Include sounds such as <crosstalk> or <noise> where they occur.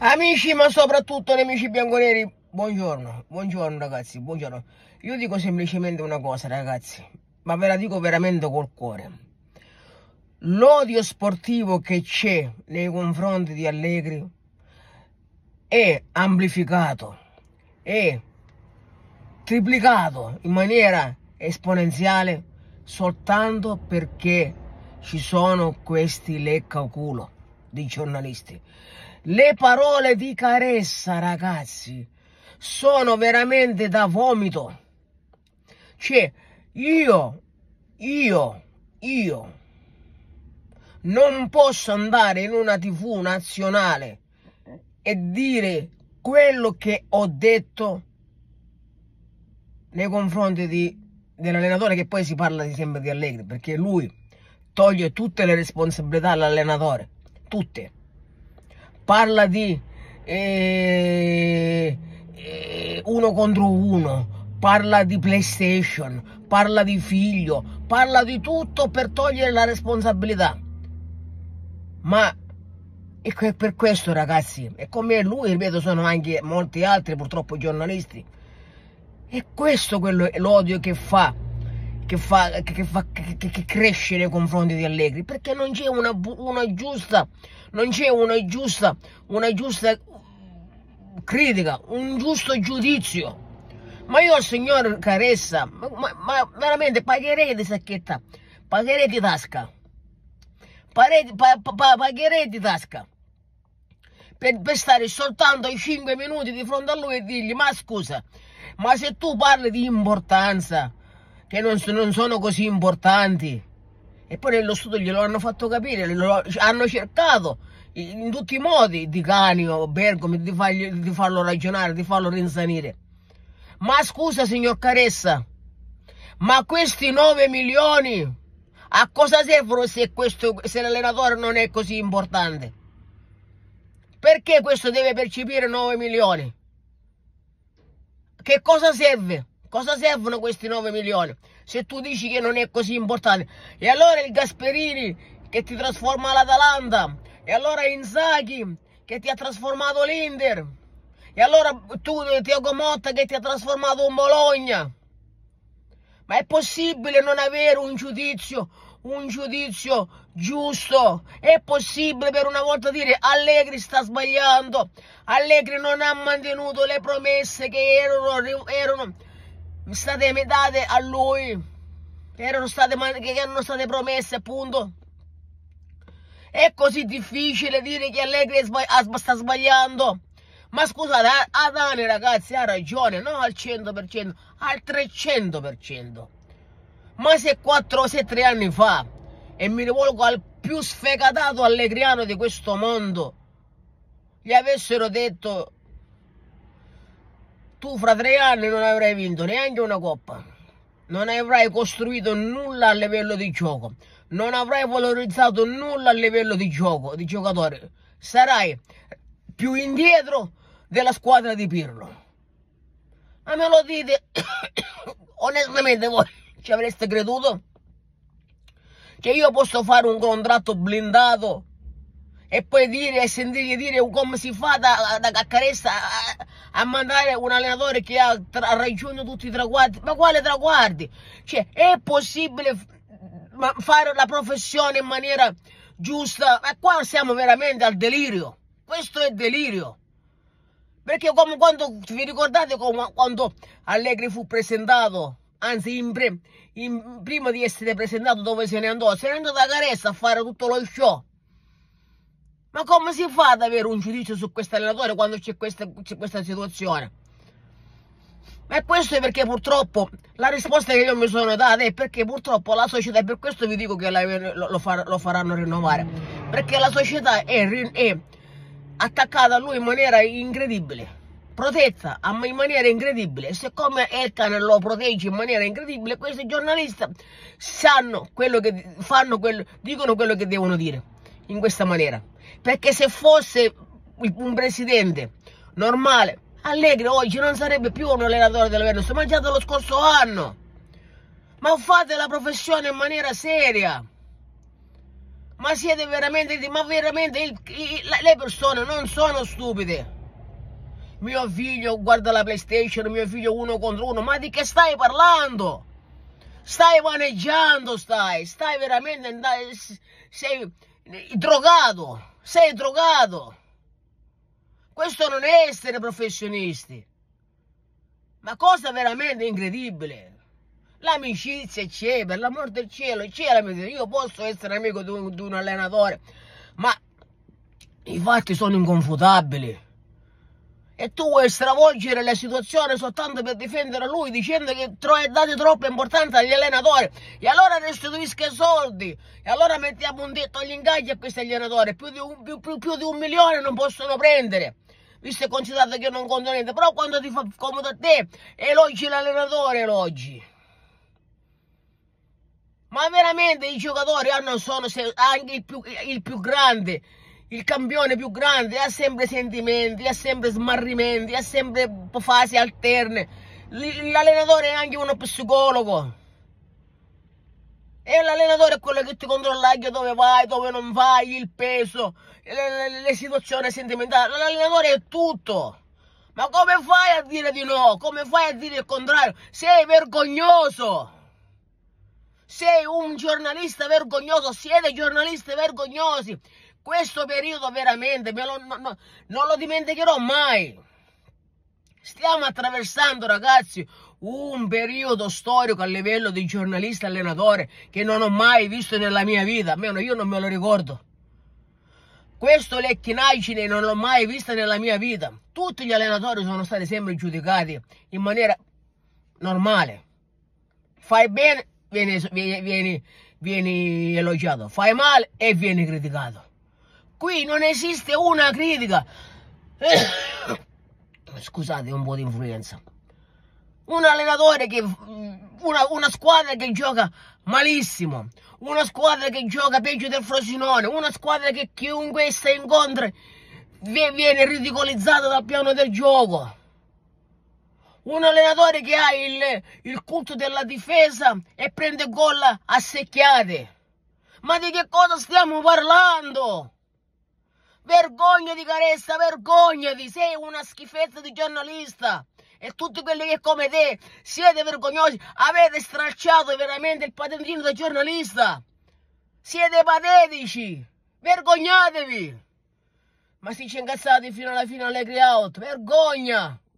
Amici, ma soprattutto nemici bianconeri, buongiorno, buongiorno ragazzi, buongiorno. Io dico semplicemente una cosa ragazzi, ma ve la dico veramente col cuore. L'odio sportivo che c'è nei confronti di Allegri è amplificato, è triplicato in maniera esponenziale soltanto perché ci sono questi lecca culo di giornalisti. Le parole di caressa, ragazzi, sono veramente da vomito. Cioè, io, io, io non posso andare in una tv nazionale e dire quello che ho detto nei confronti dell'allenatore che poi si parla sempre di Allegri perché lui toglie tutte le responsabilità all'allenatore tutte parla di eh, eh, uno contro uno, parla di PlayStation, parla di figlio, parla di tutto per togliere la responsabilità. Ma è per questo ragazzi, e come lui, ripeto, sono anche molti altri purtroppo giornalisti. E questo l'odio che fa che, fa, che, fa, che, che, cresce nei confronti di Allegri perché non c'è una, una, giusta non c'è una giusta una giusta critica un giusto giudizio. Ma io signor Caressa ma, ma veramente pagherei di sacchetta pagherei di tasca. Pagherei, pa, pa, pagherei di tasca. Per, per stare soltanto i 5 minuti di fronte a lui e dirgli ma scusa ma se tu parli di importanza che non, non sono così importanti. E poi nello studio glielo hanno fatto capire, lo, hanno cercato in tutti i modi di Canio, Bergomi, di, fargli, di farlo ragionare, di farlo rinsanire. Ma scusa signor Caressa, ma questi 9 milioni a cosa servono se, se l'allenatore non è così importante? Perché questo deve percepire 9 milioni? Che cosa serve? Cosa servono questi 9 milioni? Se tu dici che non è così importante. E allora il Gasperini che ti trasforma l'Atalanta. E allora Inzaghi che ti ha trasformato l'Inter. E allora tu, Tiago Motta, che ti ha trasformato un Bologna. Ma è possibile non avere un giudizio, un giudizio giusto? È possibile per una volta dire Allegri sta sbagliando, Allegri non ha mantenuto le promesse che erano, erano state date a lui, che erano state, che erano state promesse appunto. È così difficile dire che Allegri sta sbagliando. Ma scusate, Adane ragazzi ha ragione, non al 100%, al 300%. Ma se 4 o 3 anni fa, e mi rivolgo al più sfegatato allegriano di questo mondo, gli avessero detto tu fra tre anni non avrai vinto neanche una coppa, non avrai costruito nulla a livello di gioco, non avrai valorizzato nulla a livello di gioco, di giocatore, sarai più indietro della squadra di Pirlo. Ma me lo dite, <coughs> onestamente voi ci avreste creduto? Che io posso fare un contratto blindato e poi dire e sentirgli dire come si fa da, da Caccaressa a, a, mandare un allenatore che ha, tra, raggiunto tutti i traguardi. Ma quale traguardi? cioè è possibile fare la professione in maniera giusta? Ma qua siamo veramente al delirio. Questo è delirio. Perché come quando vi ricordate come, quando Allegri fu presentato anzi in, pre, in, prima di essere presentato dove se ne andò? Se ne andò da Caressa a fare tutto lo show ma come si fa ad avere un giudizio su questo allenatore quando c'è questa, questa, situazione? E questo è perché purtroppo la risposta che io mi sono data è perché purtroppo la società, e per questo vi dico che la, lo, far, lo, faranno rinnovare, perché la società è, è, attaccata a lui in maniera incredibile, protetta in maniera incredibile. Siccome Elkan lo protegge in maniera incredibile, questi giornalisti sanno quello che fanno, quello, dicono quello che devono dire in questa maniera. Perché se fosse un presidente normale, Allegri oggi non sarebbe più un allenatore della Venus, ma già dallo scorso anno. Ma fate la professione in maniera seria. Ma siete veramente, ma veramente il, il, le persone non sono stupide. Mio figlio guarda la PlayStation, mio figlio uno contro uno, ma di che stai parlando? Stai vaneggiando, stai, stai veramente, sei drogato, sei drogato. Questo non è essere professionisti. Ma cosa veramente incredibile. L'amicizia c'è, per l'amor del cielo, c'è l'amicizia. Io posso essere amico di un, di un allenatore, ma i fatti sono inconfutabili e tu vuoi stravolgere la situazione soltanto per difendere lui dicendo che date troppa importanza agli allenatori. E allora restituisca i soldi. E allora mettiamo un detto agli ingaggi a questi allenatori. Più di un, più, più, più di un milione non possono prendere. Visto e considerato che non conto niente. Però quando ti fa comodo a te elogi l'allenatore elogi. Ma veramente i giocatori hanno sono anche il più, il più grande il campione più grande ha sempre sentimenti, ha sempre smarrimenti, ha sempre fasi alterne. L'allenatore è anche uno psicologo. E l'allenatore è quello che ti controlla anche dove vai, dove non vai, il peso, le, le, situazioni sentimentali. L'allenatore è tutto. Ma come fai a dire di no? Come fai a dire il contrario? Sei vergognoso! Sei un giornalista vergognoso, siete giornalisti vergognosi questo periodo veramente lo, no, no, non lo dimenticherò mai. Stiamo attraversando, ragazzi, un periodo storico a livello di giornalista allenatore che non ho mai visto nella mia vita, almeno io non me lo ricordo. Questo lecchinaggine non l'ho mai vista nella mia vita. Tutti gli allenatori sono stati sempre giudicati in maniera normale. Fai bene, vieni, vieni, vieni elogiato. Fai male e vieni criticato. Qui non esiste una critica. <coughs> Scusate, un po' di influenza. Un allenatore che... Una, una squadra che gioca malissimo. Una squadra che gioca peggio del Frosinone. Una squadra che chiunque essa incontra viene ridicolizzato dal piano del gioco. Un allenatore che ha il, il culto della difesa e prende gol a secchiate. Ma di che cosa stiamo parlando? Vergogna di Caressa, vergognati, sei una schifezza di giornalista. E tutti quelli che come te siete vergognosi, avete stracciato veramente il patentino da giornalista. Siete patetici, vergognatevi. Ma si ci incazzati fino alla fine alle out, vergogna.